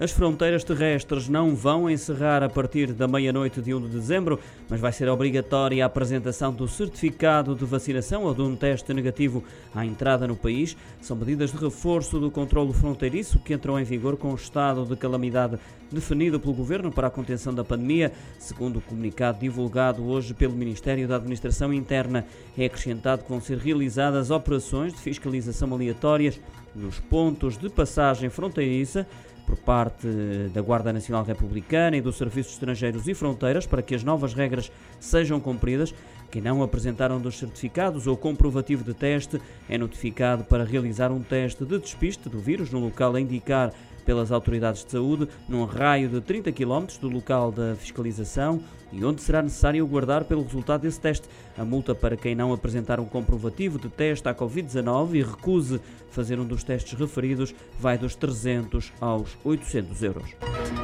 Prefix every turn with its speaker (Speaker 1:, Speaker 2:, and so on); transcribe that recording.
Speaker 1: As fronteiras terrestres não vão encerrar a partir da meia-noite de 1 de dezembro, mas vai ser obrigatória a apresentação do certificado de vacinação ou de um teste negativo à entrada no país. São medidas de reforço do controlo fronteiriço que entram em vigor com o estado de calamidade definido pelo governo para a contenção da pandemia, segundo o comunicado divulgado hoje pelo Ministério da Administração Interna. É acrescentado que vão ser realizadas operações de fiscalização aleatórias nos pontos de passagem fronteiriça por parte da Guarda Nacional Republicana e do Serviço de Estrangeiros e Fronteiras para que as novas regras sejam cumpridas. Quem não apresentar um dos certificados ou comprovativo de teste é notificado para realizar um teste de despiste do vírus no local a indicar pelas autoridades de saúde num raio de 30 km do local da fiscalização e onde será necessário guardar pelo resultado desse teste. A multa para quem não apresentar um comprovativo de teste à Covid-19 e recuse fazer um dos testes referidos vai dos 300 aos 800 euros.